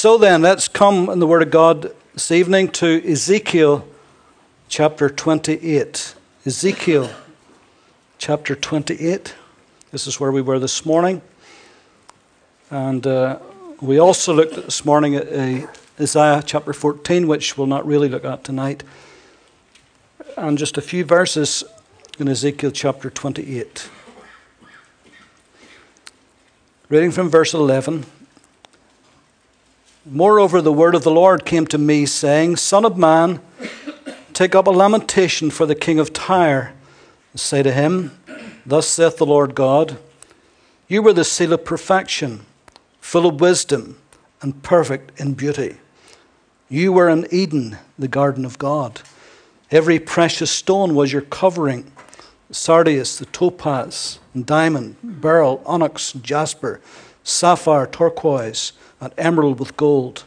So then, let's come in the Word of God this evening to Ezekiel chapter 28. Ezekiel chapter 28. This is where we were this morning. And uh, we also looked at this morning at uh, Isaiah chapter 14, which we'll not really look at tonight. And just a few verses in Ezekiel chapter 28. Reading from verse 11. Moreover, the word of the Lord came to me, saying, Son of man, take up a lamentation for the king of Tyre, and say to him, Thus saith the Lord God, You were the seal of perfection, full of wisdom, and perfect in beauty. You were in Eden, the garden of God. Every precious stone was your covering sardius, the topaz, and diamond, beryl, onyx, jasper, sapphire, turquoise and emerald with gold.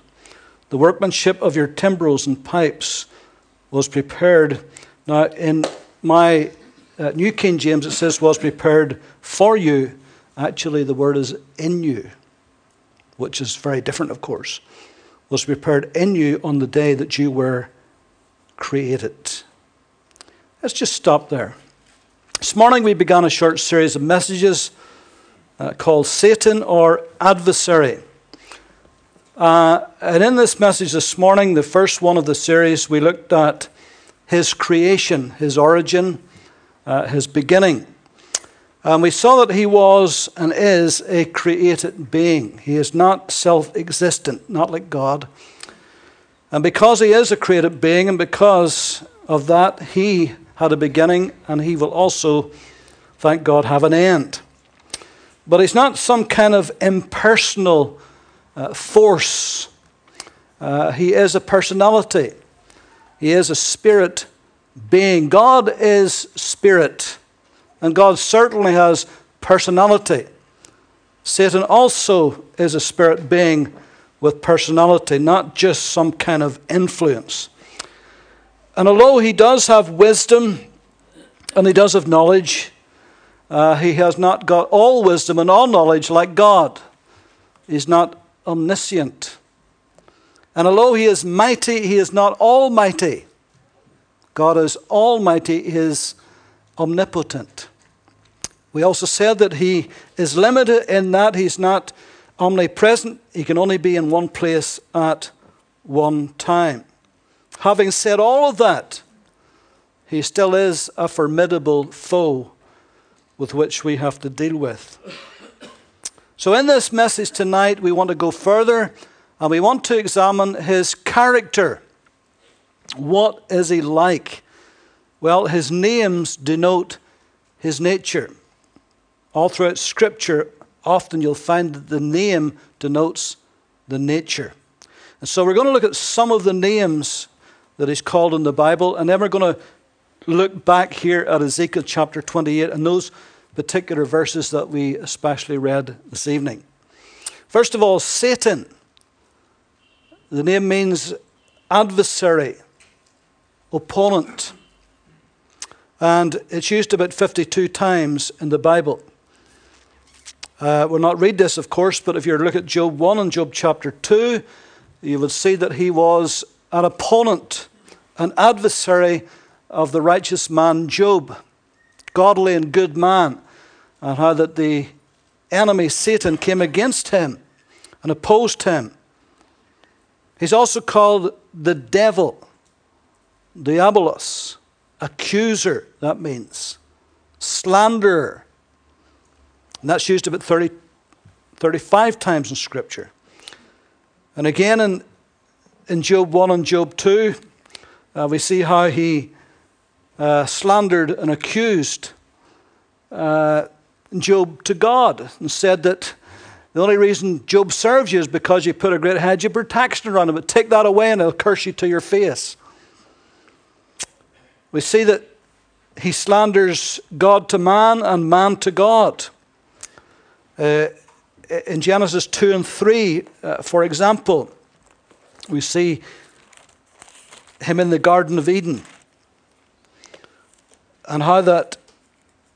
The workmanship of your timbrels and pipes was prepared. Now, in my uh, New King James, it says was prepared for you. Actually, the word is in you, which is very different, of course. Was prepared in you on the day that you were created. Let's just stop there. This morning we began a short series of messages uh, called Satan or Adversary. Uh, and in this message this morning, the first one of the series, we looked at his creation, his origin, uh, his beginning. And we saw that he was and is a created being. He is not self existent, not like God. And because he is a created being, and because of that, he had a beginning, and he will also, thank God, have an end. But he's not some kind of impersonal uh, force. Uh, he is a personality, he is a spirit being. God is spirit, and God certainly has personality. Satan also is a spirit being with personality, not just some kind of influence. And although he does have wisdom and he does have knowledge, uh, he has not got all wisdom and all knowledge like God. He's not omniscient. And although he is mighty, he is not almighty. God is almighty, he is omnipotent. We also said that he is limited in that he's not omnipresent, he can only be in one place at one time. Having said all of that, he still is a formidable foe with which we have to deal with. So, in this message tonight, we want to go further and we want to examine his character. What is he like? Well, his names denote his nature. All throughout Scripture, often you'll find that the name denotes the nature. And so we're going to look at some of the names that he's called in the Bible, and then we're going to look back here at Ezekiel chapter 28 and those particular verses that we especially read this evening. First of all, Satan. The name means adversary, opponent. And it's used about 52 times in the Bible. Uh, we'll not read this, of course, but if you look at Job 1 and Job chapter 2, you will see that he was an opponent, an adversary of the righteous man Job, godly and good man and how that the enemy Satan came against him and opposed him. He's also called the devil, diabolos, accuser, that means, slanderer. And that's used about 30, 35 times in Scripture. And again in, in Job 1 and Job 2, uh, we see how he uh, slandered and accused uh, Job to God and said that the only reason Job serves you is because you put a great hedge of protection around him. But take that away and he'll curse you to your face. We see that he slanders God to man and man to God. Uh, in Genesis 2 and 3, uh, for example, we see him in the Garden of Eden and how that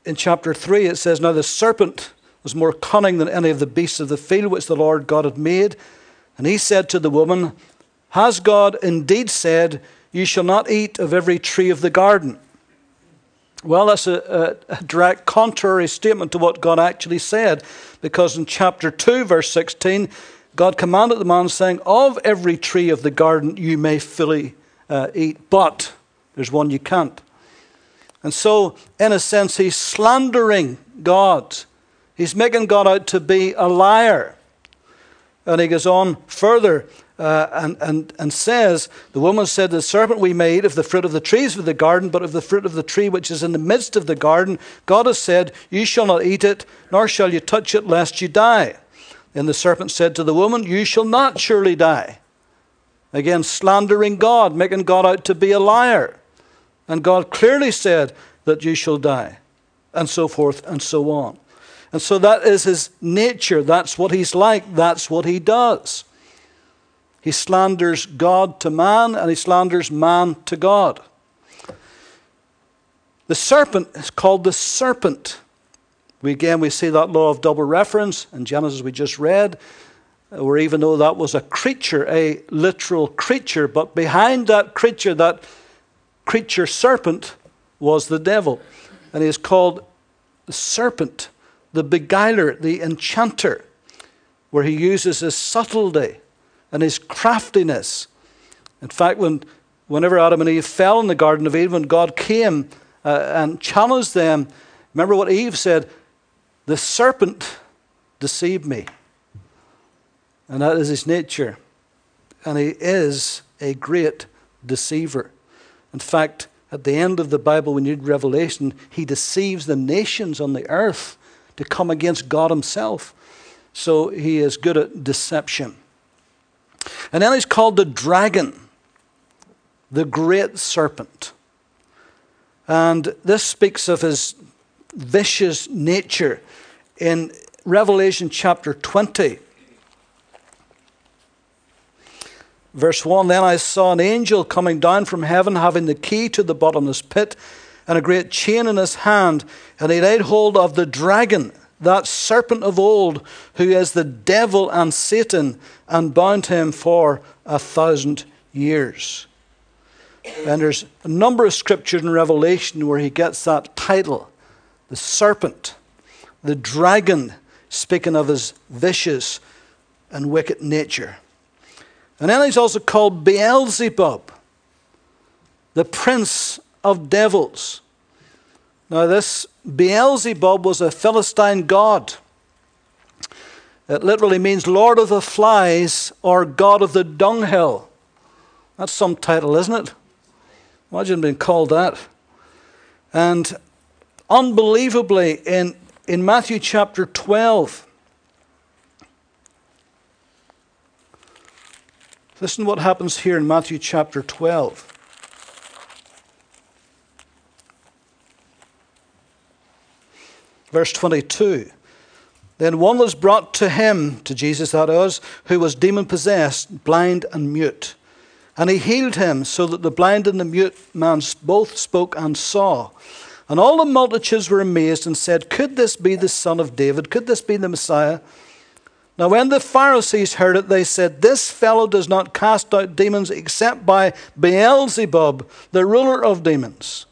in chapter 3, it says, Now the serpent was more cunning than any of the beasts of the field which the Lord God had made. And he said to the woman, Has God indeed said, You shall not eat of every tree of the garden? Well, that's a, a, direct contrary statement to what God actually said, because in chapter 2, verse 16, God commanded the man, saying, Of every tree of the garden you may fully uh, eat, but there's one you can't. And so, in a sense, he's slandering God. He's making God out to be a liar. And he goes on further uh, and, and, and says, The woman said, The serpent we made of the fruit of the trees of the garden, but of the fruit of the tree which is in the midst of the garden, God has said, You shall not eat it, nor shall you touch it, lest you die. Then the serpent said to the woman, You shall not surely die. Again, slandering God, making God out to be a liar. And God clearly said that you shall die, and so forth and so on. And so that is his nature. That's what he's like. That's what he does. He slanders God to man and he slanders man to God. The serpent is called the serpent. We, again, we see that law of double reference in Genesis we just read, where even though that was a creature, a literal creature, but behind that creature, that creature serpent, was the devil. And he is called the serpent, the beguiler, the enchanter, where he uses his subtlety and his craftiness. In fact, when, whenever Adam and Eve fell in the Garden of Eden, when God came uh, and challenged them, remember what Eve said? The serpent deceived me. And that is his nature. And he is a great deceiver. In fact, at the end of the Bible, when you read Revelation, he deceives the nations on the earth to come against God himself. So he is good at deception. And then he's called the dragon, the great serpent. And this speaks of his vicious nature in Revelation chapter 20. Verse 1 Then I saw an angel coming down from heaven, having the key to the bottomless pit and a great chain in his hand. And he laid hold of the dragon, that serpent of old, who is the devil and Satan, and bound him for a thousand years. And there's a number of scriptures in Revelation where he gets that title the serpent, the dragon, speaking of his vicious and wicked nature. And then he's also called Beelzebub, the prince of devils. Now, this Beelzebub was a Philistine god. It literally means Lord of the Flies or God of the Dunghill. That's some title, isn't it? Imagine being called that. And unbelievably, in, in Matthew chapter 12, listen to what happens here in Matthew chapter 12. Verse 22. Then one was brought to him, to Jesus that is, who was demon possessed, blind and mute. And he healed him, so that the blind and the mute man both spoke and saw. And all the multitudes were amazed and said, Could this be the son of David? Could this be the Messiah? Now, when the Pharisees heard it, they said, This fellow does not cast out demons except by Beelzebub, the ruler of demons.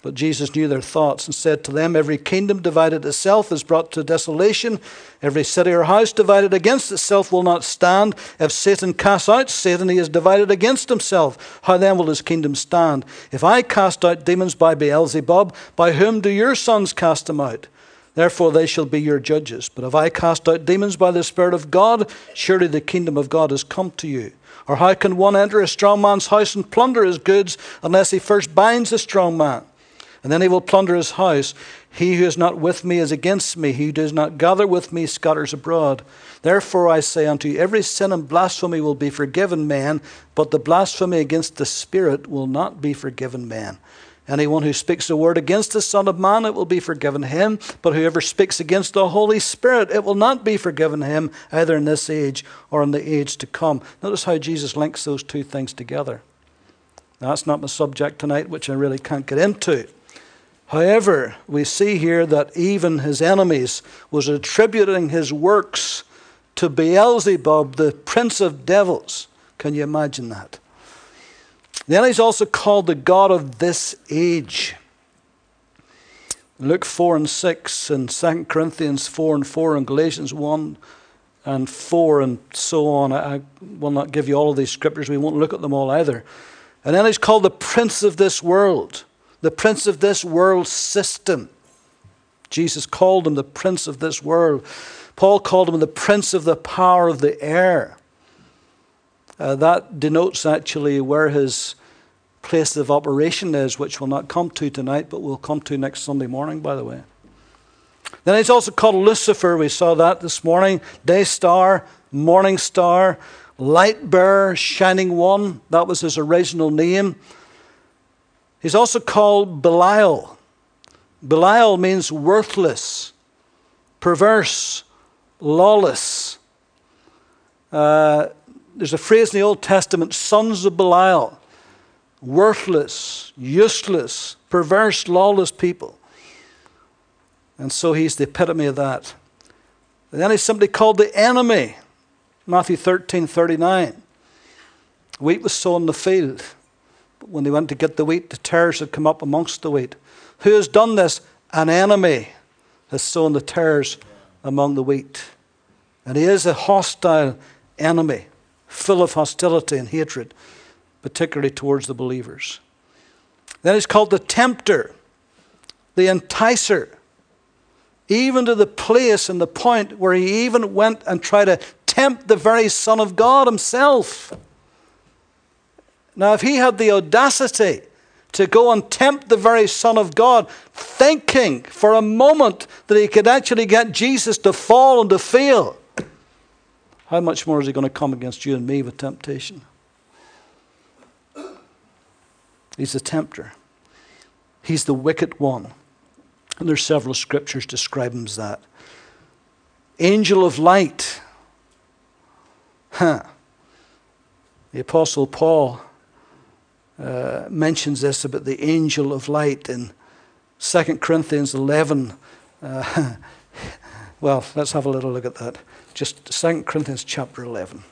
But Jesus knew their thoughts and said to them, Every kingdom divided itself is brought to desolation. Every city or house divided against itself will not stand. If Satan casts out Satan, he is divided against himself. How then will his kingdom stand? If I cast out demons by Beelzebub, by whom do your sons cast them out? Therefore they shall be your judges. But if I cast out demons by the Spirit of God, surely the kingdom of God has come to you. Or how can one enter a strong man's house and plunder his goods unless he first binds the strong man? and then he will plunder his house. He who is not with me is against me. He who does not gather with me scatters abroad. Therefore I say unto you, every sin and blasphemy will be forgiven man, but the blasphemy against the Spirit will not be forgiven man. Anyone who speaks a word against the Son of Man, it will be forgiven him. But whoever speaks against the Holy Spirit, it will not be forgiven him, either in this age or in the age to come. Notice how Jesus links those two things together. Now, that's not my subject tonight, which I really can't get into. However, we see here that even his enemies was attributing his works to Beelzebub, the prince of devils. Can you imagine that? Then he's also called the God of this age. Luke 4 and 6, and 2 Corinthians 4 and 4, and Galatians 1 and 4, and so on. I will not give you all of these scriptures. We won't look at them all either. And then he's called the prince of this world, the prince of this world system. Jesus called him the prince of this world. Paul called him the prince of the power of the air. Uh, that denotes actually where his place of operation is, which we'll not come to tonight, but we'll come to next Sunday morning, by the way. Then he's also called Lucifer. We saw that this morning. Day star, morning star, light bearer, shining one. That was his original name. He's also called Belial. Belial means worthless, perverse, lawless. Uh, there's a phrase in the Old Testament sons of Belial, worthless, useless, perverse, lawless people. And so he's the epitome of that. And then he's simply called the enemy. Matthew 13 39. Wheat was sown in the field. But when they went to get the wheat, the tares had come up amongst the wheat. Who has done this? An enemy has sown the tares among the wheat. And he is a hostile enemy, full of hostility and hatred, particularly towards the believers. Then he's called the tempter, the enticer, even to the place and the point where he even went and tried to tempt the very Son of God himself. Now, if he had the audacity to go and tempt the very Son of God, thinking for a moment that he could actually get Jesus to fall and to fail. How much more is he going to come against you and me with temptation? He's the tempter. He's the wicked one. And there's several scriptures describe him as that. Angel of light. Huh. The Apostle Paul uh, mentions this about the angel of light in 2 Corinthians 11. Uh, well, let's have a little look at that. Just 2 Corinthians chapter 11.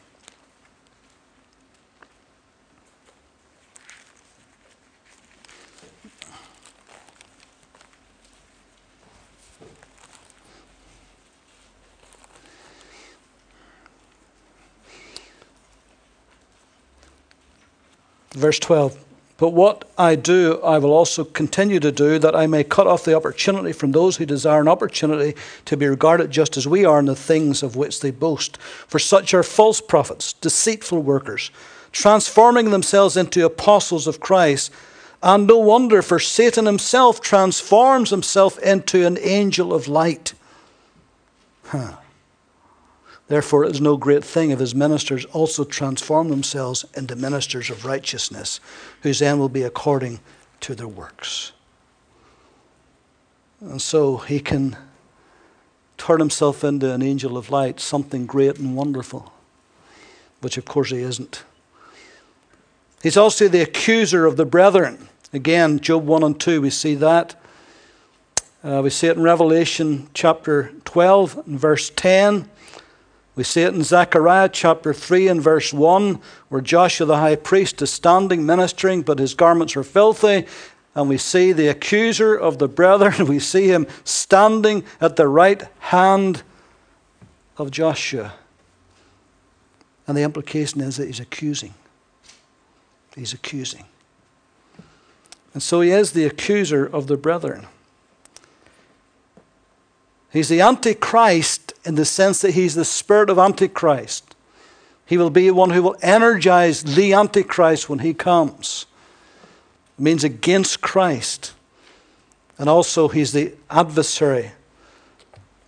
Verse 12. But what I do, I will also continue to do, that I may cut off the opportunity from those who desire an opportunity to be regarded just as we are in the things of which they boast. For such are false prophets, deceitful workers, transforming themselves into apostles of Christ. And no wonder, for Satan himself transforms himself into an angel of light. Huh. Therefore, it is no great thing if his ministers also transform themselves into ministers of righteousness, whose end will be according to their works. And so he can turn himself into an angel of light, something great and wonderful, which of course he isn't. He's also the accuser of the brethren. Again, Job 1 and 2, we see that. Uh, we see it in Revelation chapter 12 and verse 10. We see it in Zechariah chapter 3 and verse 1, where Joshua the high priest is standing ministering, but his garments are filthy. And we see the accuser of the brethren, we see him standing at the right hand of Joshua. And the implication is that he's accusing. He's accusing. And so he is the accuser of the brethren. He's the Antichrist in the sense that he's the spirit of Antichrist. He will be one who will energize the Antichrist when he comes. It means against Christ. And also, he's the adversary.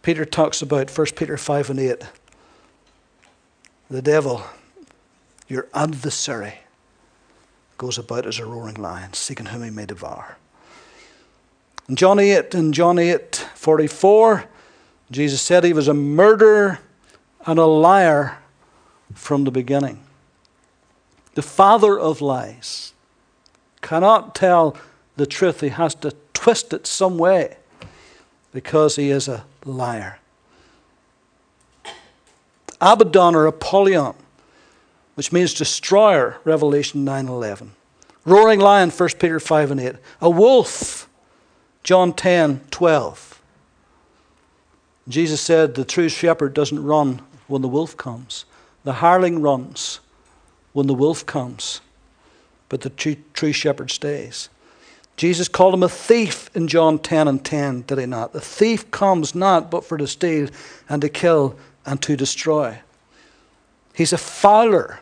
Peter talks about 1 Peter 5 and 8. The devil, your adversary, goes about as a roaring lion, seeking whom he may devour. In John 8 and John 8 44, Jesus said he was a murderer and a liar from the beginning. The father of lies cannot tell the truth, he has to twist it some way because he is a liar. Abaddon or Apollyon, which means destroyer, Revelation 9:11. Roaring lion, 1 Peter 5 and 8. A wolf, John 10, 12. Jesus said the true shepherd doesn't run when the wolf comes. The hireling runs when the wolf comes, but the true, true shepherd stays. Jesus called him a thief in John 10 and 10, did he not? The thief comes not but for to steal and to kill and to destroy. He's a fowler.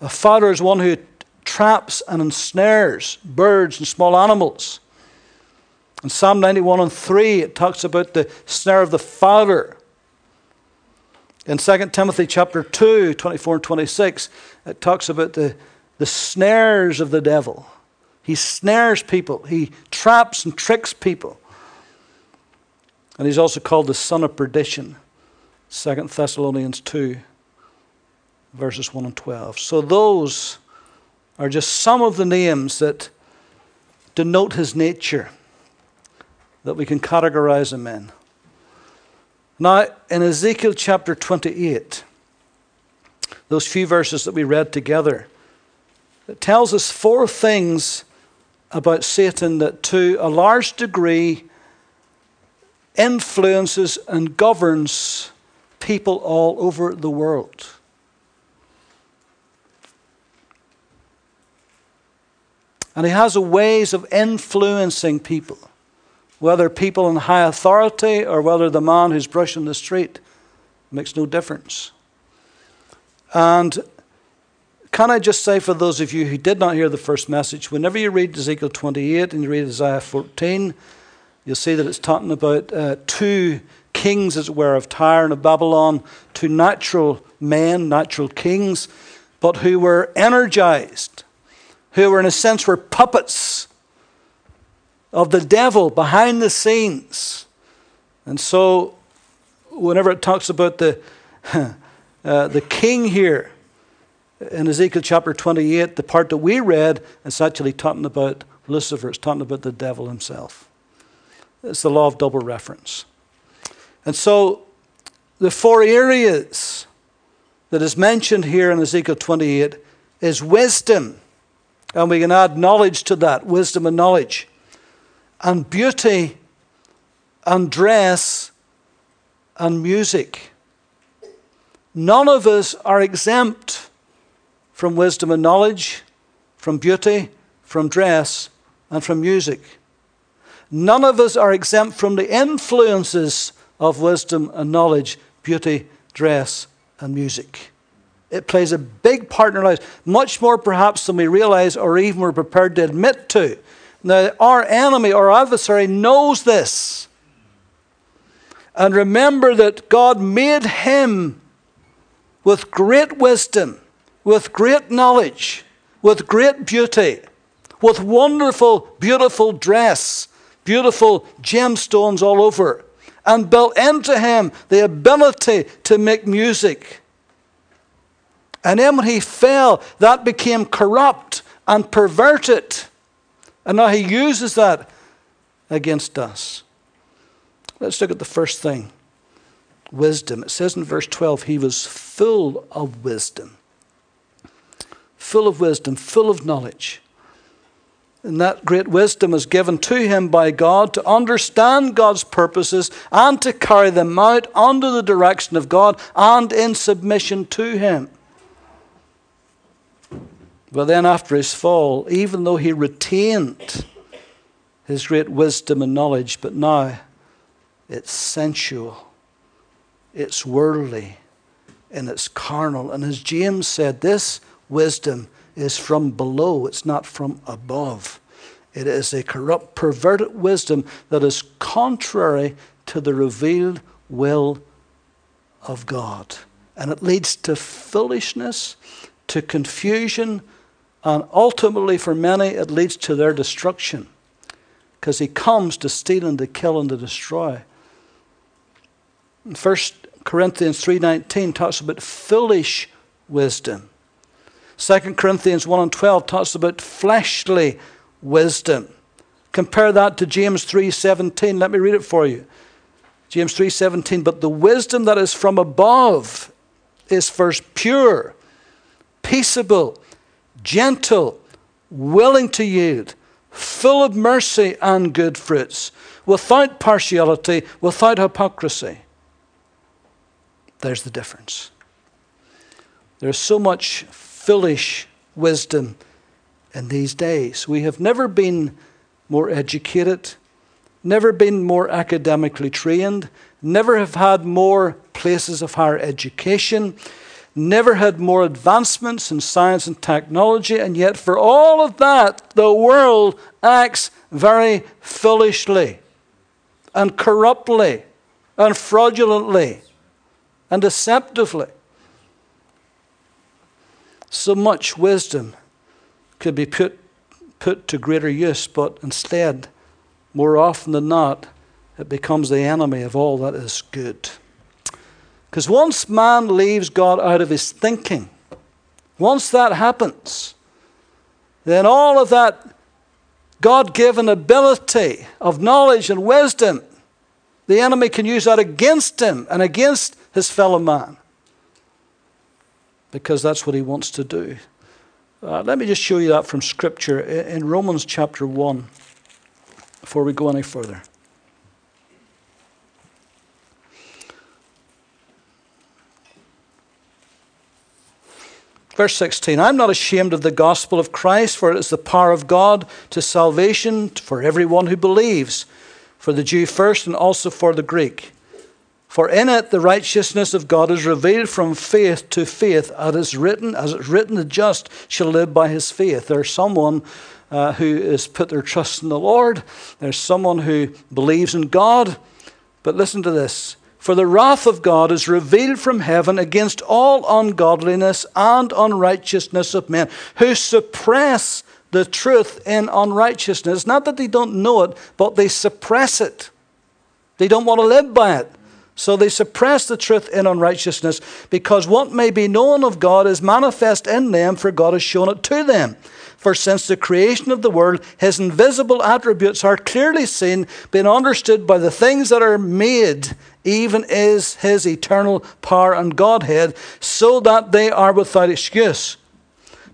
A fowler is one who traps and ensnares birds and small animals. In Psalm 91 and 3, it talks about the snare of the fowler. In 2 Timothy chapter 2, 24 and 26, it talks about the, the snares of the devil. He snares people, he traps and tricks people. And he's also called the son of perdition. 2 Thessalonians 2, verses 1 and 12. So those are just some of the names that denote his nature that we can categorize them in. Now, in Ezekiel chapter 28, those few verses that we read together, it tells us four things about Satan that to a large degree influences and governs people all over the world. And he has ways of influencing people, whether people in high authority or whether the man who's brushing the street makes no difference. And can I just say for those of you who did not hear the first message, whenever you read Ezekiel 28 and you read Isaiah 14, you'll see that it's talking about uh, two kings, as it were, of Tyre and of Babylon, two natural men, natural kings, but who were energized, who were, in a sense, were puppets of the devil behind the scenes. And so, whenever it talks about the, uh, the king here, in Ezekiel chapter 28, the part that we read, it's actually talking about Lucifer, it's talking about the devil himself. It's the law of double reference. And so, the four areas that is mentioned here in Ezekiel 28 is wisdom, and we can add knowledge to that wisdom and knowledge, and beauty, and dress, and music. None of us are exempt from wisdom and knowledge, from beauty, from dress, and from music. None of us are exempt from the influences of wisdom and knowledge, beauty, dress, and music. It plays a big part in our lives, much more perhaps than we realize or even we're prepared to admit to. Now, our enemy, our adversary, knows this. And remember that God made him with great wisdom with great knowledge, with great beauty, with wonderful, beautiful dress, beautiful gemstones all over, and built into him the ability to make music. And then when he fell, that became corrupt and perverted. And now he uses that against us. Let's look at the first thing wisdom. It says in verse 12, he was full of wisdom full of wisdom, full of knowledge. And that great wisdom is given to him by God to understand God's purposes and to carry them out under the direction of God and in submission to him. But then, after his fall, even though he retained his great wisdom and knowledge, but now it's sensual, it's worldly, and it's carnal. And as James said, this wisdom is from below, it's not from above. It is a corrupt, perverted wisdom that is contrary to the revealed will of God. And it leads to foolishness, to confusion, and ultimately, for many, it leads to their destruction. Because he comes to steal and to kill and to destroy. 1 Corinthians 3.19 talks about foolish wisdom. 2 Corinthians 1 and 12 talks about fleshly wisdom. Compare that to James 3:17. Let me read it for you. James 3:17, but the wisdom that is from above is first pure, peaceable, gentle, willing to yield, full of mercy and good fruits, without partiality, without hypocrisy. There's the difference. There's so much foolish wisdom in these days. We have never been more educated, never been more academically trained, never have had more places of higher education, never had more advancements in science and technology, and yet for all of that, the world acts very foolishly and corruptly and fraudulently and deceptively. So much wisdom could be put, put to greater use, but instead, more often than not, it becomes the enemy of all that is good. Because once man leaves God out of his thinking, once that happens, then all of that God given ability of knowledge and wisdom, the enemy can use that against him and against his fellow man. Because that's what he wants to do. Uh, let me just show you that from Scripture in Romans chapter 1 before we go any further. Verse 16 I'm not ashamed of the gospel of Christ, for it is the power of God to salvation for everyone who believes, for the Jew first and also for the Greek. For in it the righteousness of God is revealed from faith to faith, as is written, as it's written, the just shall live by his faith. There's someone uh, who has put their trust in the Lord. There's someone who believes in God. But listen to this. For the wrath of God is revealed from heaven against all ungodliness and unrighteousness of men who suppress the truth in unrighteousness. Not that they don't know it, but they suppress it. They don't want to live by it. So they suppress the truth in unrighteousness because what may be known of God is manifest in them, for God has shown it to them. For since the creation of the world, his invisible attributes are clearly seen, being understood by the things that are made, even is his eternal power and Godhead, so that they are without excuse.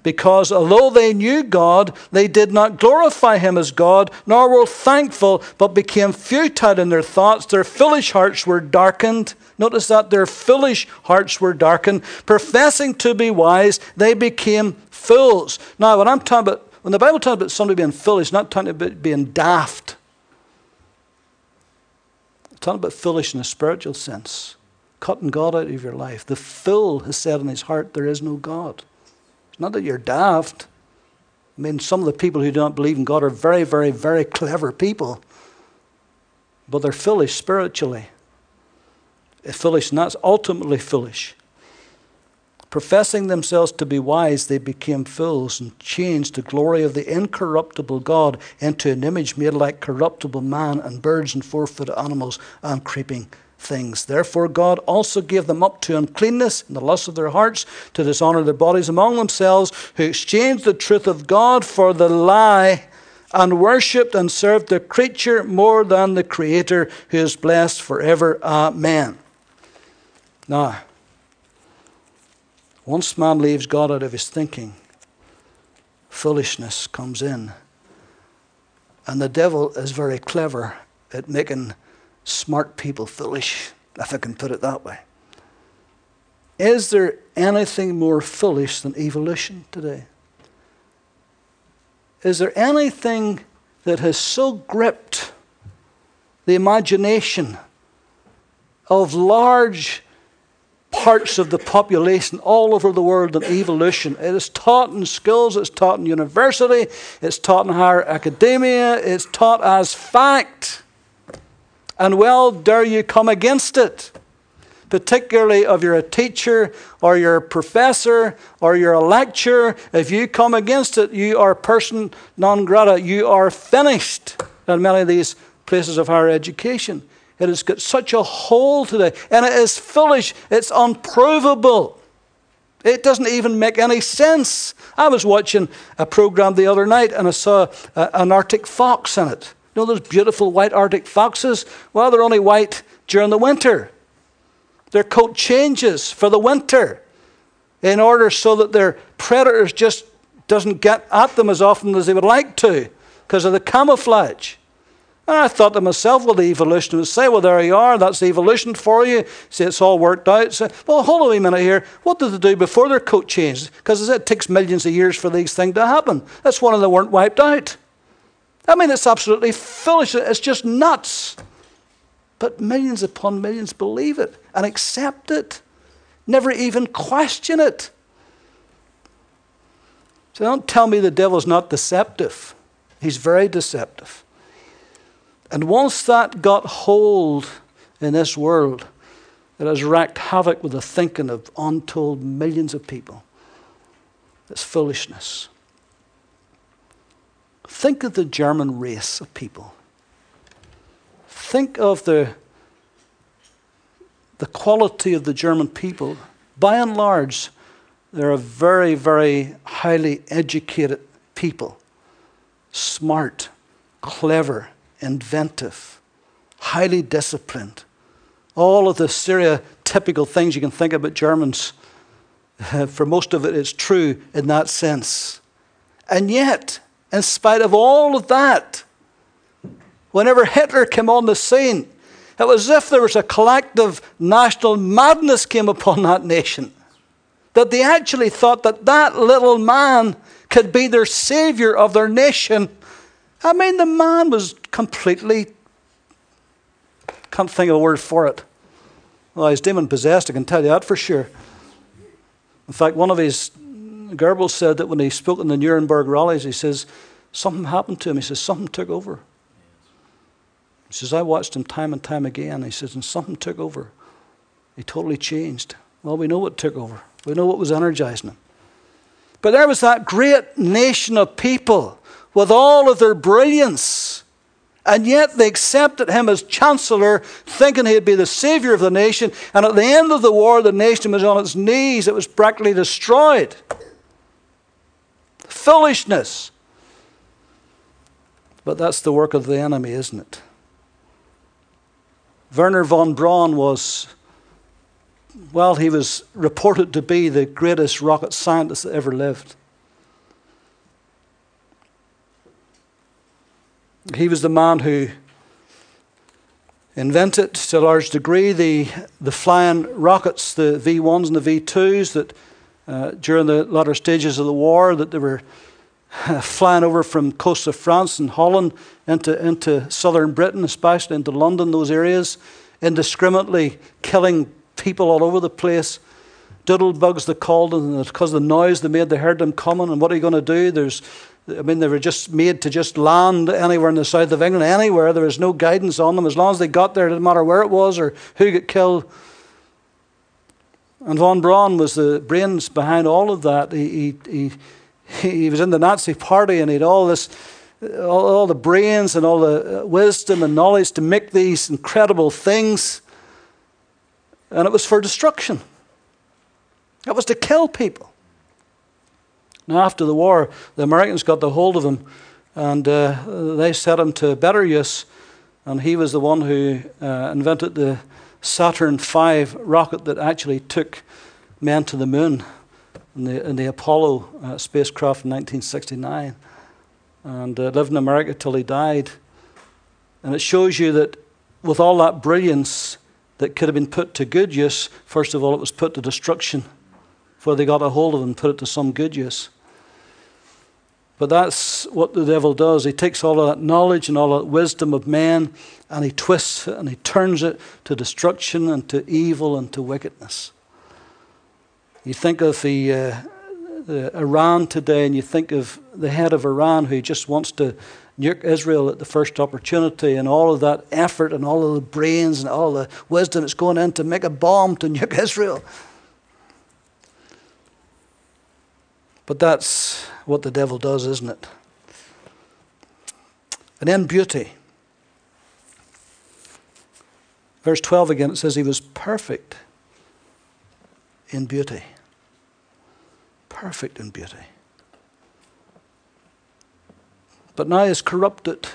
Because although they knew God, they did not glorify him as God, nor were thankful, but became futile in their thoughts. Their foolish hearts were darkened. Notice that their foolish hearts were darkened. Professing to be wise, they became fools. Now, when I'm talking about, when the Bible talks about somebody being foolish, not talking about being daft. Talking about foolish in a spiritual sense, cutting God out of your life. The fool has said in his heart, There is no God. It's not that you're daft. I mean, some of the people who don't believe in God are very, very, very clever people, but they're foolish spiritually. It's Foolish, and that's ultimately foolish. Professing themselves to be wise, they became fools and changed the glory of the incorruptible God into an image made like corruptible man and birds and four footed animals and creeping things. Therefore, God also gave them up to uncleanness and the lust of their hearts to dishonor their bodies among themselves, who exchanged the truth of God for the lie and worshipped and served the creature more than the Creator, who is blessed forever. Amen. Now, once man leaves God out of his thinking, foolishness comes in. And the devil is very clever at making smart people foolish, if I can put it that way. Is there anything more foolish than evolution today? Is there anything that has so gripped the imagination of large parts of the population all over the world in evolution. It is taught in schools, it's taught in university, it's taught in higher academia, it's taught as fact. And well, dare you come against it, particularly if you're a teacher or you're a professor or you're a lecturer. If you come against it, you are person non grata. You are finished in many of these places of higher education. It has got such a hole today, and it is foolish. It's unprovable. It doesn't even make any sense. I was watching a program the other night and I saw a, an Arctic fox in it. You know those beautiful white Arctic foxes? Well, they're only white during the winter. Their coat changes for the winter. in order so that their predators just doesn't get at them as often as they would like to because of the camouflage. And I thought to myself, well, the evolution would say, well, there you are, that's evolution for you. See, it's all worked out. So, well, hold on a minute here. What did they do before their coat changed? Because it takes millions of years for these things to happen. That's one of them weren't wiped out. I mean, it's absolutely foolish. It's just nuts. But millions upon millions believe it and accept it, never even question it. So don't tell me the devil's not deceptive. He's very deceptive. And once that got hold in this world, it has wreaked havoc with the thinking of untold millions of people. It's foolishness. Think of the German race of people. Think of the, the quality of the German people. By and large, they're a very, very highly educated people. Smart, clever, inventive, highly disciplined. All of the stereotypical things you can think about Germans, for most of it, it's true in that sense. And yet, in spite of all of that, whenever Hitler came on the scene, it was as if there was a collective national madness came upon that nation. That they actually thought that that little man could be their savior of their nation I mean, the man was completely, can't think of a word for it. Well, he's demon possessed, I can tell you that for sure. In fact, one of his, Goebbels said that when he spoke in the Nuremberg rallies, he says, something happened to him. He says, something took over. He says, I watched him time and time again. He says, and something took over. He totally changed. Well, we know what took over. We know what was energizing him. But there was that great nation of people with all of their brilliance. And yet they accepted him as chancellor, thinking he'd be the savior of the nation. And at the end of the war, the nation was on its knees. It was practically destroyed. Foolishness. But that's the work of the enemy, isn't it? Wernher von Braun was, well, he was reported to be the greatest rocket scientist that ever lived. He was the man who invented to a large degree the, the flying rockets, the V1s and the V2s that uh, during the latter stages of the war that they were flying over from coast of France and Holland into, into southern Britain, especially into London, those areas, indiscriminately killing people all over the place. Doodlebugs, they called them, and because of the noise they made, they heard them coming. And what are you going to do? There's I mean, they were just made to just land anywhere in the south of England, anywhere. There was no guidance on them. As long as they got there, it didn't matter where it was or who got killed. And von Braun was the brains behind all of that. He, he, he, he was in the Nazi party and he had all this, all, all the brains and all the uh, wisdom and knowledge to make these incredible things. And it was for destruction, it was to kill people. Now, after the war, the Americans got the hold of him and uh, they set him to better use. And he was the one who uh, invented the Saturn V rocket that actually took men to the moon in the, in the Apollo uh, spacecraft in 1969. And uh, lived in America till he died. And it shows you that with all that brilliance that could have been put to good use, first of all, it was put to destruction before they got a hold of and put it to some good use. But that's what the devil does. He takes all of that knowledge and all that wisdom of man and he twists it and he turns it to destruction and to evil and to wickedness. You think of the, uh, the Iran today and you think of the head of Iran who just wants to nuke Israel at the first opportunity and all of that effort and all of the brains and all the wisdom that's going in to make a bomb to nuke Israel. But that's what the devil does, isn't it? And then beauty. Verse 12 again, it says he was perfect in beauty. Perfect in beauty. But now is corrupted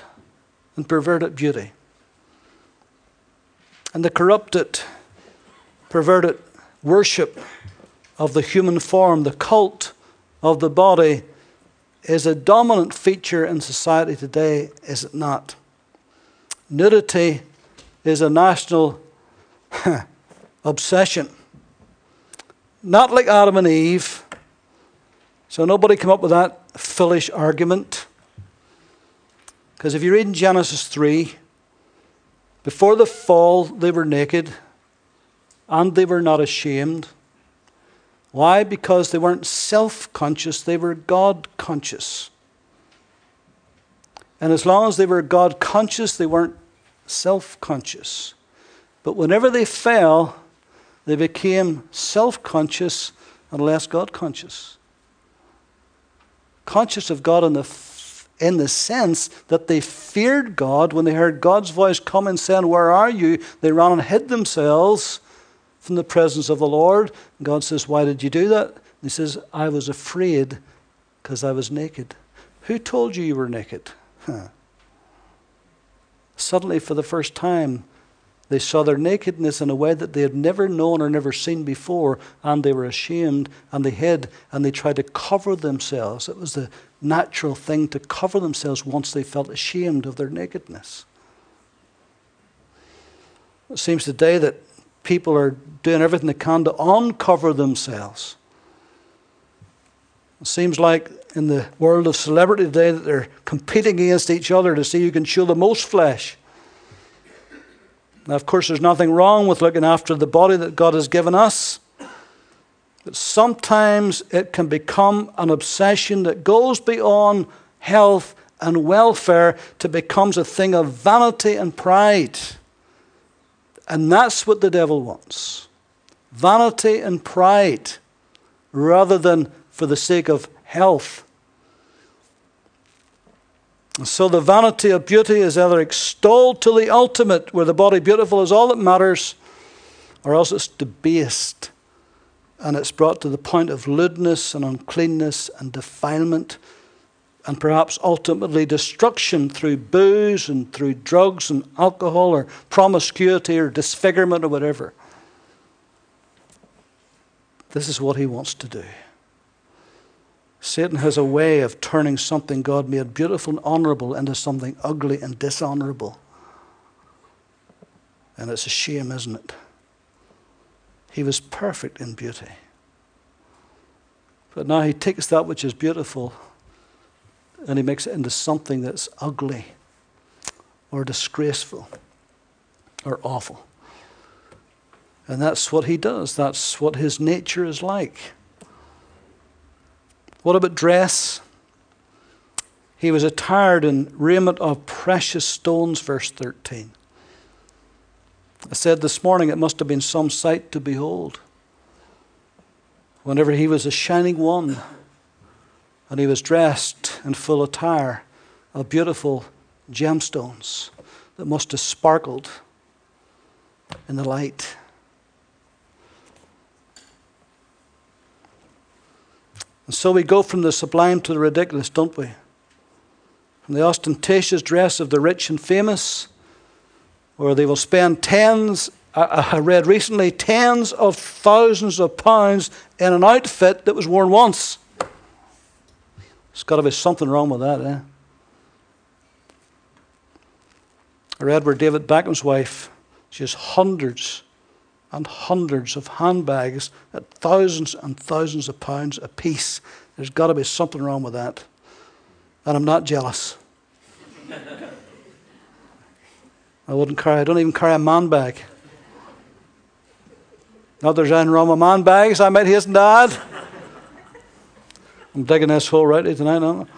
and perverted beauty. And the corrupted, perverted worship of the human form, the cult of the body, is a dominant feature in society today, is it not? Nudity is a national obsession. Not like Adam and Eve. So nobody come up with that foolish argument. Because if you read in Genesis 3, before the fall, they were naked and they were not ashamed. Why? Because they weren't self conscious, they were God conscious. And as long as they were God conscious, they weren't self conscious. But whenever they fell, they became self conscious and less God conscious. Conscious of God in the, in the sense that they feared God when they heard God's voice come and saying, Where are you? They ran and hid themselves from the presence of the Lord. And God says, Why did you do that? And he says, I was afraid because I was naked. Who told you you were naked? Huh. Suddenly, for the first time, they saw their nakedness in a way that they had never known or never seen before, and they were ashamed and they hid and they tried to cover themselves. It was the natural thing to cover themselves once they felt ashamed of their nakedness. It seems today that people are doing everything they can to uncover themselves. It seems like in the world of celebrity today that they're competing against each other to see who can show the most flesh. Now, of course, there's nothing wrong with looking after the body that God has given us. But sometimes it can become an obsession that goes beyond health and welfare to becomes a thing of vanity and pride. And that's what the devil wants. Vanity and pride rather than for the sake of health so the vanity of beauty is either extolled to the ultimate, where the body beautiful is all that matters, or else it's debased and it's brought to the point of lewdness and uncleanness and defilement and perhaps ultimately destruction through booze and through drugs and alcohol or promiscuity or disfigurement or whatever. This is what he wants to do. Satan has a way of turning something God made beautiful and honorable into something ugly and dishonorable. And it's a shame, isn't it? He was perfect in beauty. But now he takes that which is beautiful and he makes it into something that's ugly or disgraceful or awful. And that's what he does. That's what his nature is like. What about dress? He was attired in raiment of precious stones, verse 13. I said this morning it must have been some sight to behold. Whenever he was a shining one and he was dressed in full attire of beautiful gemstones that must have sparkled in the light. And so we go from the sublime to the ridiculous, don't we? From the ostentatious dress of the rich and famous, where they will spend tens, I read recently, tens of thousands of pounds in an outfit that was worn once. There's got to be something wrong with that, eh? I read where David Beckham's wife, she has hundreds and hundreds of handbags at thousands and thousands of pounds a piece. There's got to be something wrong with that. And I'm not jealous. I wouldn't carry, I don't even carry a man bag. Not there's anything wrong with man bags, I hasten to add. I'm digging this hole rightly tonight, aren't I?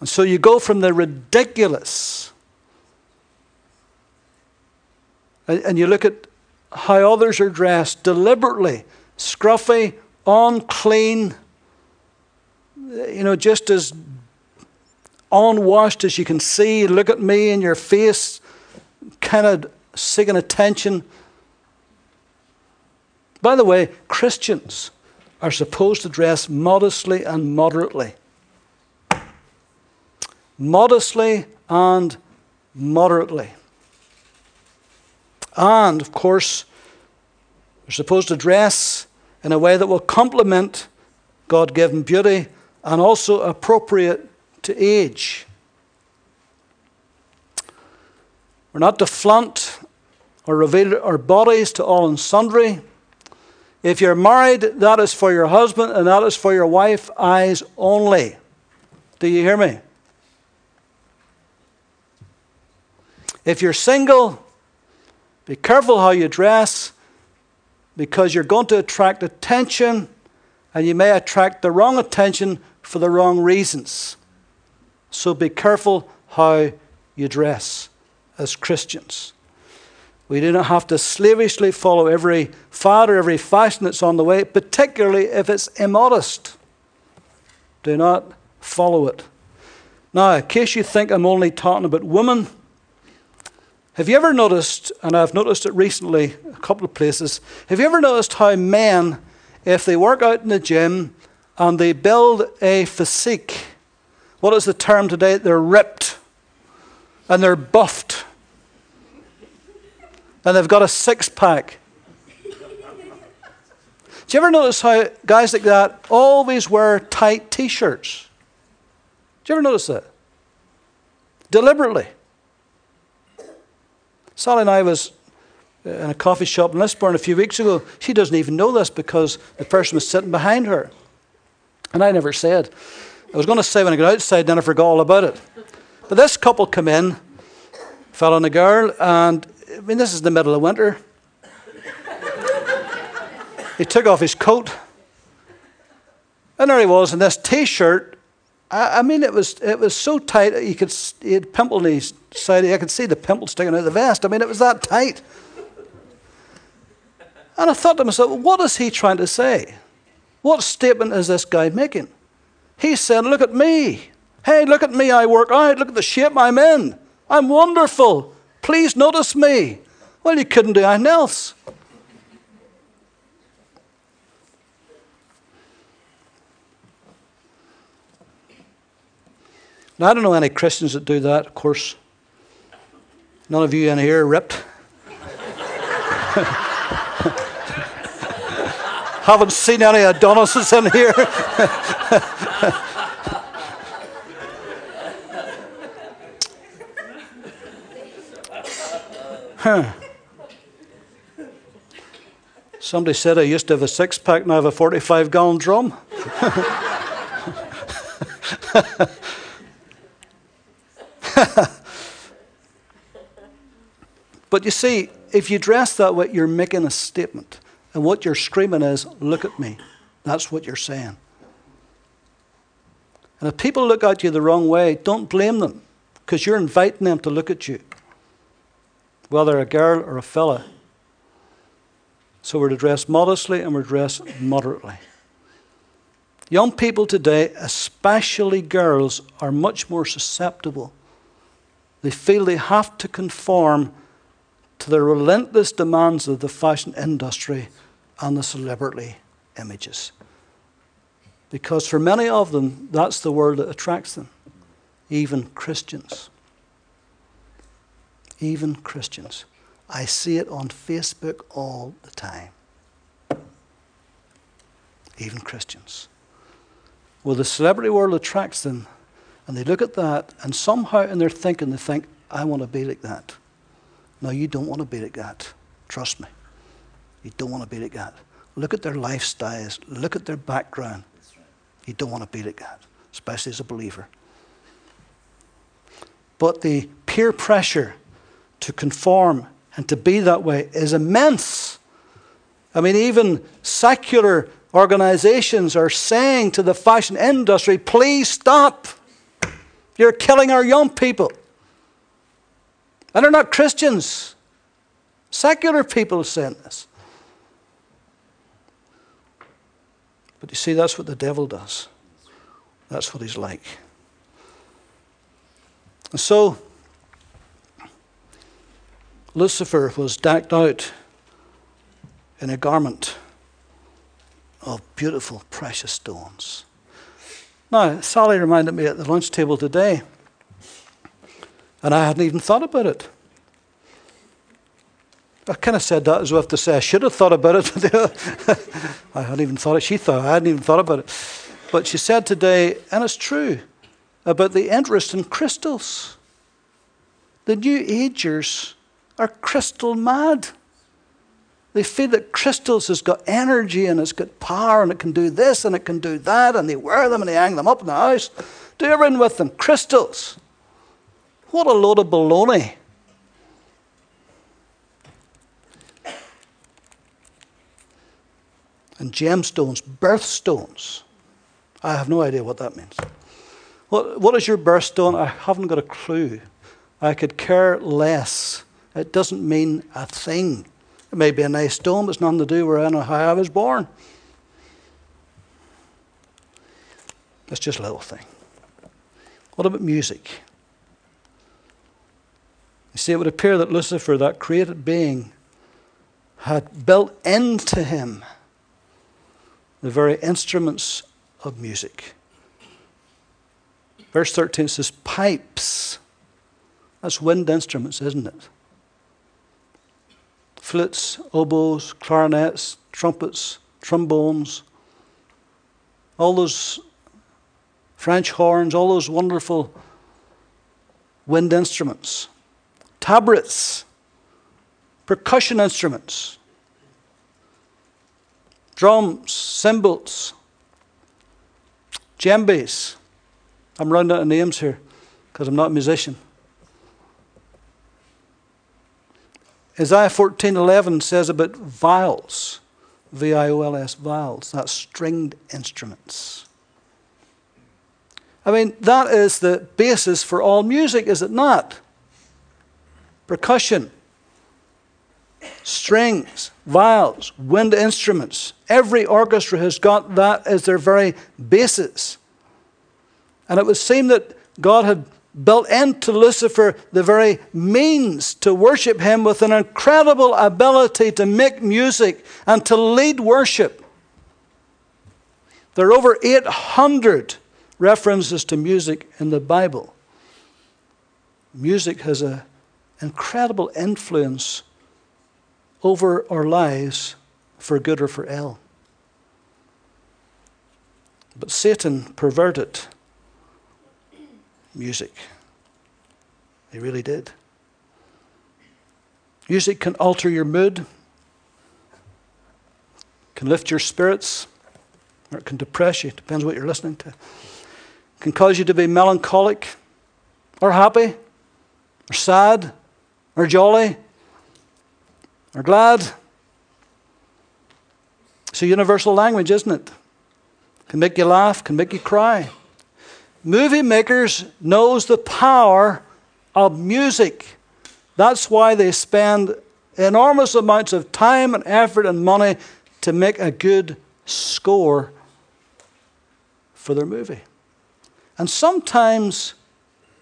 And so you go from the ridiculous And you look at how others are dressed deliberately, scruffy, unclean, you know, just as unwashed as you can see. Look at me in your face, kind of seeking attention. By the way, Christians are supposed to dress modestly and moderately. Modestly and moderately. And, of course, we're supposed to dress in a way that will complement God given beauty and also appropriate to age. We're not to flaunt or reveal our bodies to all and sundry. If you're married, that is for your husband and that is for your wife, eyes only. Do you hear me? If you're single, be careful how you dress because you're going to attract attention and you may attract the wrong attention for the wrong reasons. So be careful how you dress as Christians. We do not have to slavishly follow every fad or every fashion that's on the way, particularly if it's immodest. Do not follow it. Now, in case you think I'm only talking about women, have you ever noticed, and I've noticed it recently a couple of places, have you ever noticed how men, if they work out in the gym and they build a physique, what is the term today? They're ripped and they're buffed and they've got a six pack. Do you ever notice how guys like that always wear tight t shirts? Do you ever notice that? Deliberately. Sally and I was uh, in a coffee shop in Lisburn a few weeks ago. She doesn't even know this because the person was sitting behind her. And I never said. I was going to say when I got outside, then I forgot all about it. But this couple come in, fell on a girl, and I mean, this is the middle of winter. he took off his coat, and there he was in this t shirt I, I, mean, it was it was so tight that you could he had pimple in his side. I could see the pimple sticking out of the vest. I mean, it was that tight. And I thought to myself, what is he trying to say? What statement is this guy making? He said, Look at me. Hey, look at me. I work out. Look at the shape I'm in. I'm wonderful. Please notice me. Well, you couldn't do anything else. Now, I don't know any Christians that do that, of course. None of you in here ripped. Haven't seen any Adonises in here. huh. Somebody said I used to have a six pack, now I have a 45 gallon drum. but you see, if you dress that way, you're making a statement. And what you're screaming is, look at me. That's what you're saying. And if people look at you the wrong way, don't blame them because you're inviting them to look at you, whether a girl or a fella. So we're to dress modestly and we're to dress moderately. Young people today, especially girls, are much more susceptible they feel they have to conform to the relentless demands of the fashion industry and the celebrity images. Because for many of them, that's the world that attracts them, even Christians. Even Christians. I see it on Facebook all the time. Even Christians. Well, the celebrity world attracts them and they look at that, and somehow in their thinking, they think, I want to be like that. No, you don't want to be like that. Trust me. You don't want to be like that. Look at their lifestyles, look at their background. You don't want to be like that, especially as a believer. But the peer pressure to conform and to be that way is immense. I mean, even secular organizations are saying to the fashion industry, please stop. You're killing our young people. And they're not Christians. Secular people saying this. But you see, that's what the devil does. That's what he's like. And so, Lucifer was decked out in a garment of beautiful, precious stones. Now, Sally reminded me at the lunch table today, and I hadn't even thought about it. I kind of said that as well to say I should have thought about it. I hadn't even thought it. She thought I hadn't even thought about it. But she said today, and it's true, about the interest in crystals. The new agers are crystal mad. They feel that crystals has got energy and it's got power and it can do this and it can do that, and they wear them and they hang them up in the house. Do you everything with them. Crystals. What a load of baloney. And gemstones, birthstones. I have no idea what that means. What, what is your birthstone? I haven't got a clue. I could care less. It doesn't mean a thing. It may be a nice but it's nothing to do with how I was born. That's just a little thing. What about music? You see, it would appear that Lucifer, that created being, had built into him the very instruments of music. Verse 13 says, pipes. That's wind instruments, isn't it? Flutes, oboes, clarinets, trumpets, trombones, all those French horns, all those wonderful wind instruments, tabrets, percussion instruments, drums, cymbals, djembes. I'm rounding out of names here because I'm not a musician. Isaiah 14:11 says about viols, V-I-O-L-S, viols, that's stringed instruments. I mean, that is the basis for all music, is it not? Percussion, strings, viols, wind instruments. Every orchestra has got that as their very basis. And it would seem that God had built into Lucifer the very means to worship him with an incredible ability to make music and to lead worship. There are over 800 references to music in the Bible. Music has an incredible influence over our lives for good or for ill. But Satan perverted music. They really did. Music can alter your mood, can lift your spirits, or it can depress you. Depends what you're listening to. Can cause you to be melancholic, or happy, or sad, or jolly, or glad. It's a universal language, isn't it? Can make you laugh, can make you cry movie makers knows the power of music. That's why they spend enormous amounts of time and effort and money to make a good score for their movie. And sometimes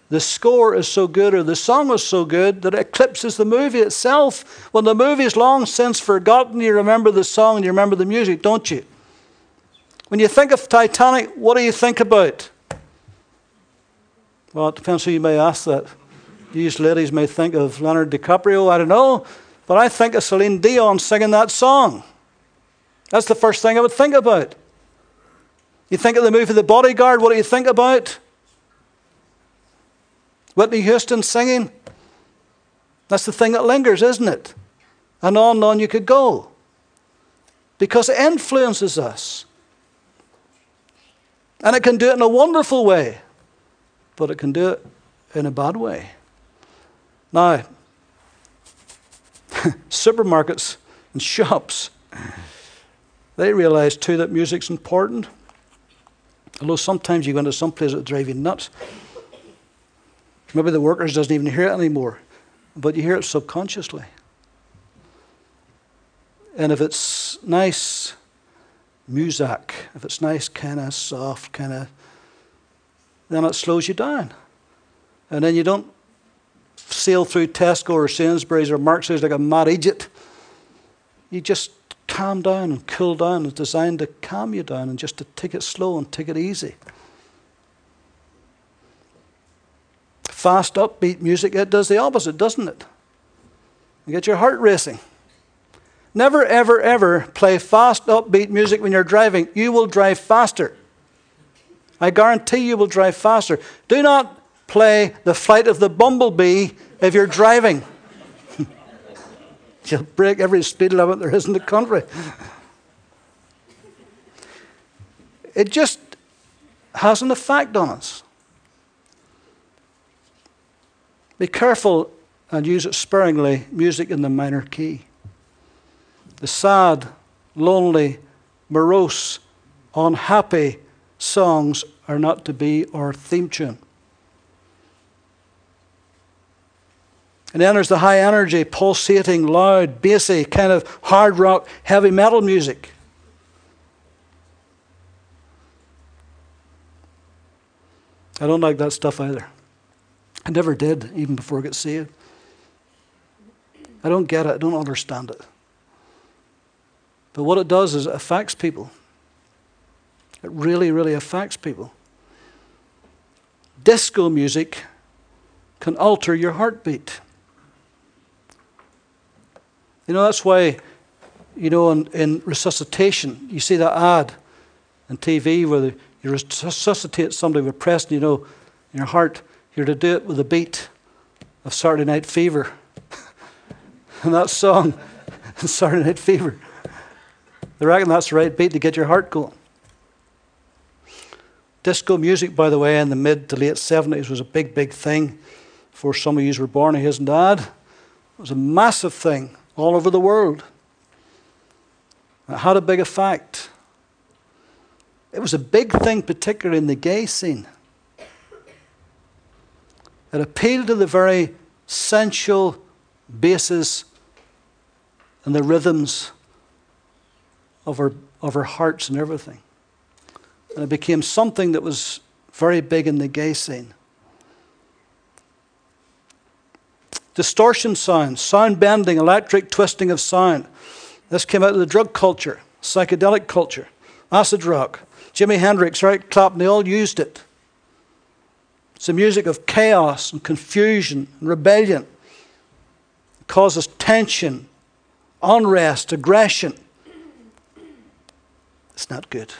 the score is so good or the song is so good that it eclipses the movie itself. When the movie is long since forgotten, you remember the song and you remember the music, don't you? When you think of Titanic, what do you think about? Well, it depends who you may ask that. These ladies may think of Leonardo DiCaprio, I don't know, but I think of Celine Dion singing that song. That's the first thing I would think about. You think of the movie The Bodyguard, what do you think about? Whitney Houston singing? That's the thing that lingers, isn't it? And on and on you could go. Because it influences us. And it can do it in a wonderful way but it can do it in a bad way. Now, supermarkets and shops, they realize too that music's important. Although sometimes you go into some place that drive you nuts. Maybe the workers doesn't even hear it anymore, but you hear it subconsciously. And if it's nice music, if it's nice, kind of soft, kind of then it slows you down. And then you don't sail through Tesco or Sainsbury's or Marks like a mad idiot. You just calm down and cool down. It's designed to calm you down and just to take it slow and take it easy. Fast, upbeat music, it does the opposite, doesn't it? You get your heart racing. Never, ever, ever play fast, upbeat music when you're driving. You will drive faster. I guarantee you will drive faster. Do not play the flight of the bumblebee if you're driving. You'll break every speed limit there is in the country. It just has an effect on us. Be careful and use it sparingly, music in the minor key. The sad, lonely, morose, unhappy songs are not to be our theme tune. And then there's the high energy, pulsating, loud, bassy, kind of hard rock, heavy metal music. I don't like that stuff either. I never did, even before I got saved. I don't get it, I don't understand it. But what it does is it affects people. It really, really affects people. Disco music can alter your heartbeat. You know, that's why, you know, in, in resuscitation, you see that ad on TV where you resuscitate somebody with pressed, you know, in your heart, you're to do it with the beat of Saturday Night Fever. and that song, Saturday Night Fever, they reckon that's the right beat to get your heart going. Disco music, by the way, in the mid to late 70s was a big, big thing before some of you were born, his and dad. It was a massive thing all over the world. It had a big effect. It was a big thing, particularly in the gay scene. It appealed to the very sensual bases and the rhythms of our, of our hearts and everything. And it became something that was very big in the gay scene. Distortion sound, sound bending, electric twisting of sound. This came out of the drug culture, psychedelic culture, acid rock. Jimi Hendrix, Eric Clapton, they all used it. It's the music of chaos and confusion and rebellion. It causes tension, unrest, aggression. It's not good.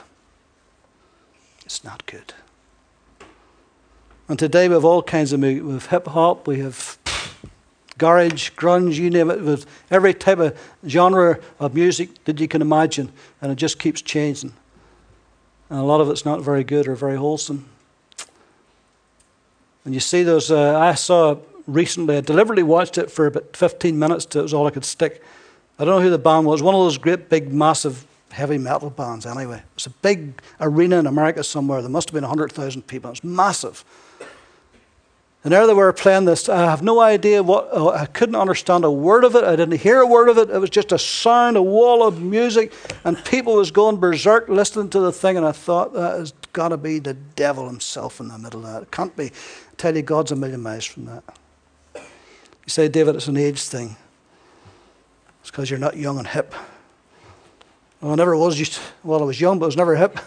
It's not good. And today we have all kinds of music. We have hip hop, we have garage, grunge, you name it, with every type of genre of music that you can imagine, and it just keeps changing. And a lot of it's not very good or very wholesome. And you see those, uh, I saw recently, I deliberately watched it for about 15 minutes, it was all I could stick. I don't know who the band was, one of those great, big, massive heavy metal bands anyway. It's a big arena in America somewhere. There must have been 100,000 people. It's massive. And there they were playing this. I have no idea what, oh, I couldn't understand a word of it. I didn't hear a word of it. It was just a sound, a wall of music, and people was going berserk listening to the thing. And I thought, that has got to be the devil himself in the middle of that. It can't be. I tell you, God's a million miles from that. You say, David, it's an age thing. It's because you're not young and hip. Well, I never was used, well, I was young, but I was never hip.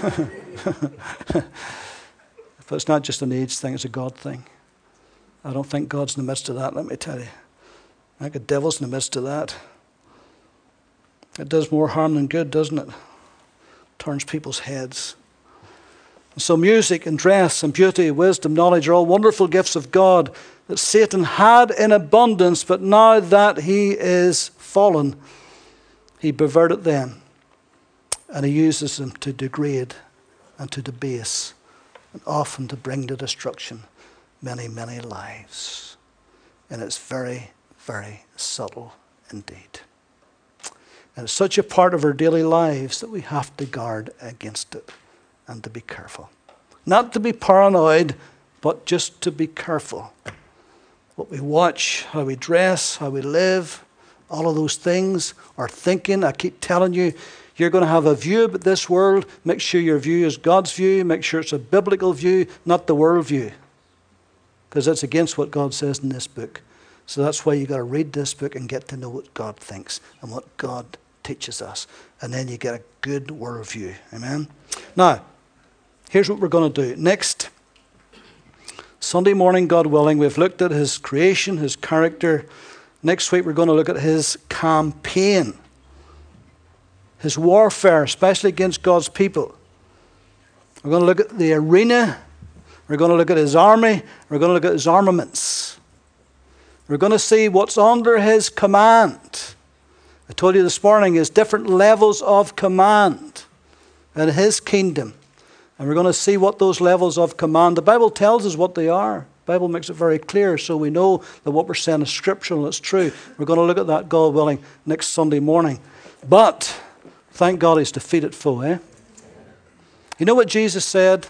But it's not just an age thing, it's a God thing. I don't think God's in the midst of that, let me tell you. I think the devil's in the midst of that. It does more harm than good, doesn't it? Turns people's heads. So, music and dress and beauty, wisdom, knowledge are all wonderful gifts of God that Satan had in abundance, but now that he is fallen, he perverted them and he uses them to degrade and to debase and often to bring to destruction many, many lives. And it's very, very subtle indeed. And it's such a part of our daily lives that we have to guard against it and to be careful. Not to be paranoid, but just to be careful. What we watch, how we dress, how we live, all of those things, are thinking. I keep telling you, you're going to have a view about this world. Make sure your view is God's view. Make sure it's a biblical view, not the world view. Because that's against what God says in this book. So that's why you've got to read this book and get to know what God thinks and what God teaches us. And then you get a good worldview. Amen? Now, here's what we're going to do. Next Sunday morning, God willing, we've looked at His creation, His character, Next week, we're going to look at his campaign, his warfare, especially against God's people. We're going to look at the arena. We're going to look at his army. We're going to look at his armaments. We're going to see what's under his command. I told you this morning is different levels of command in his kingdom. And we're going to see what those levels of command, the Bible tells us what they are. Bible makes it very clear, so we know that what we're saying is scriptural and it's true. We're going to look at that, God willing, next Sunday morning. But thank God he's defeated foe, eh? You know what Jesus said?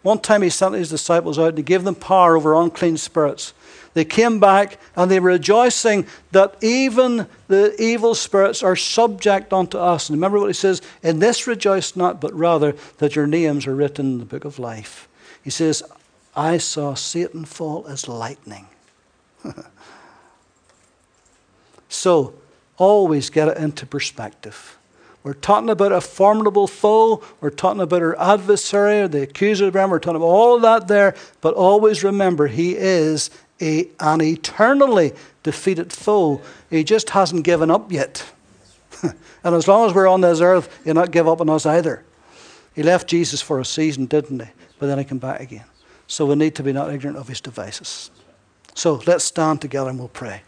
One time he sent his disciples out he gave them power over unclean spirits. They came back and they were rejoicing that even the evil spirits are subject unto us. And remember what he says, In this rejoice not, but rather that your names are written in the book of life. He says, I saw Satan fall as lightning. so, always get it into perspective. We're talking about a formidable foe. We're talking about our adversary, or the accuser of them. We're talking about all that there. But always remember, he is a, an eternally defeated foe. He just hasn't given up yet. and as long as we're on this earth, he'll not give up on us either. He left Jesus for a season, didn't he? But then he came back again. So we need to be not ignorant of his devices. So let's stand together and we'll pray.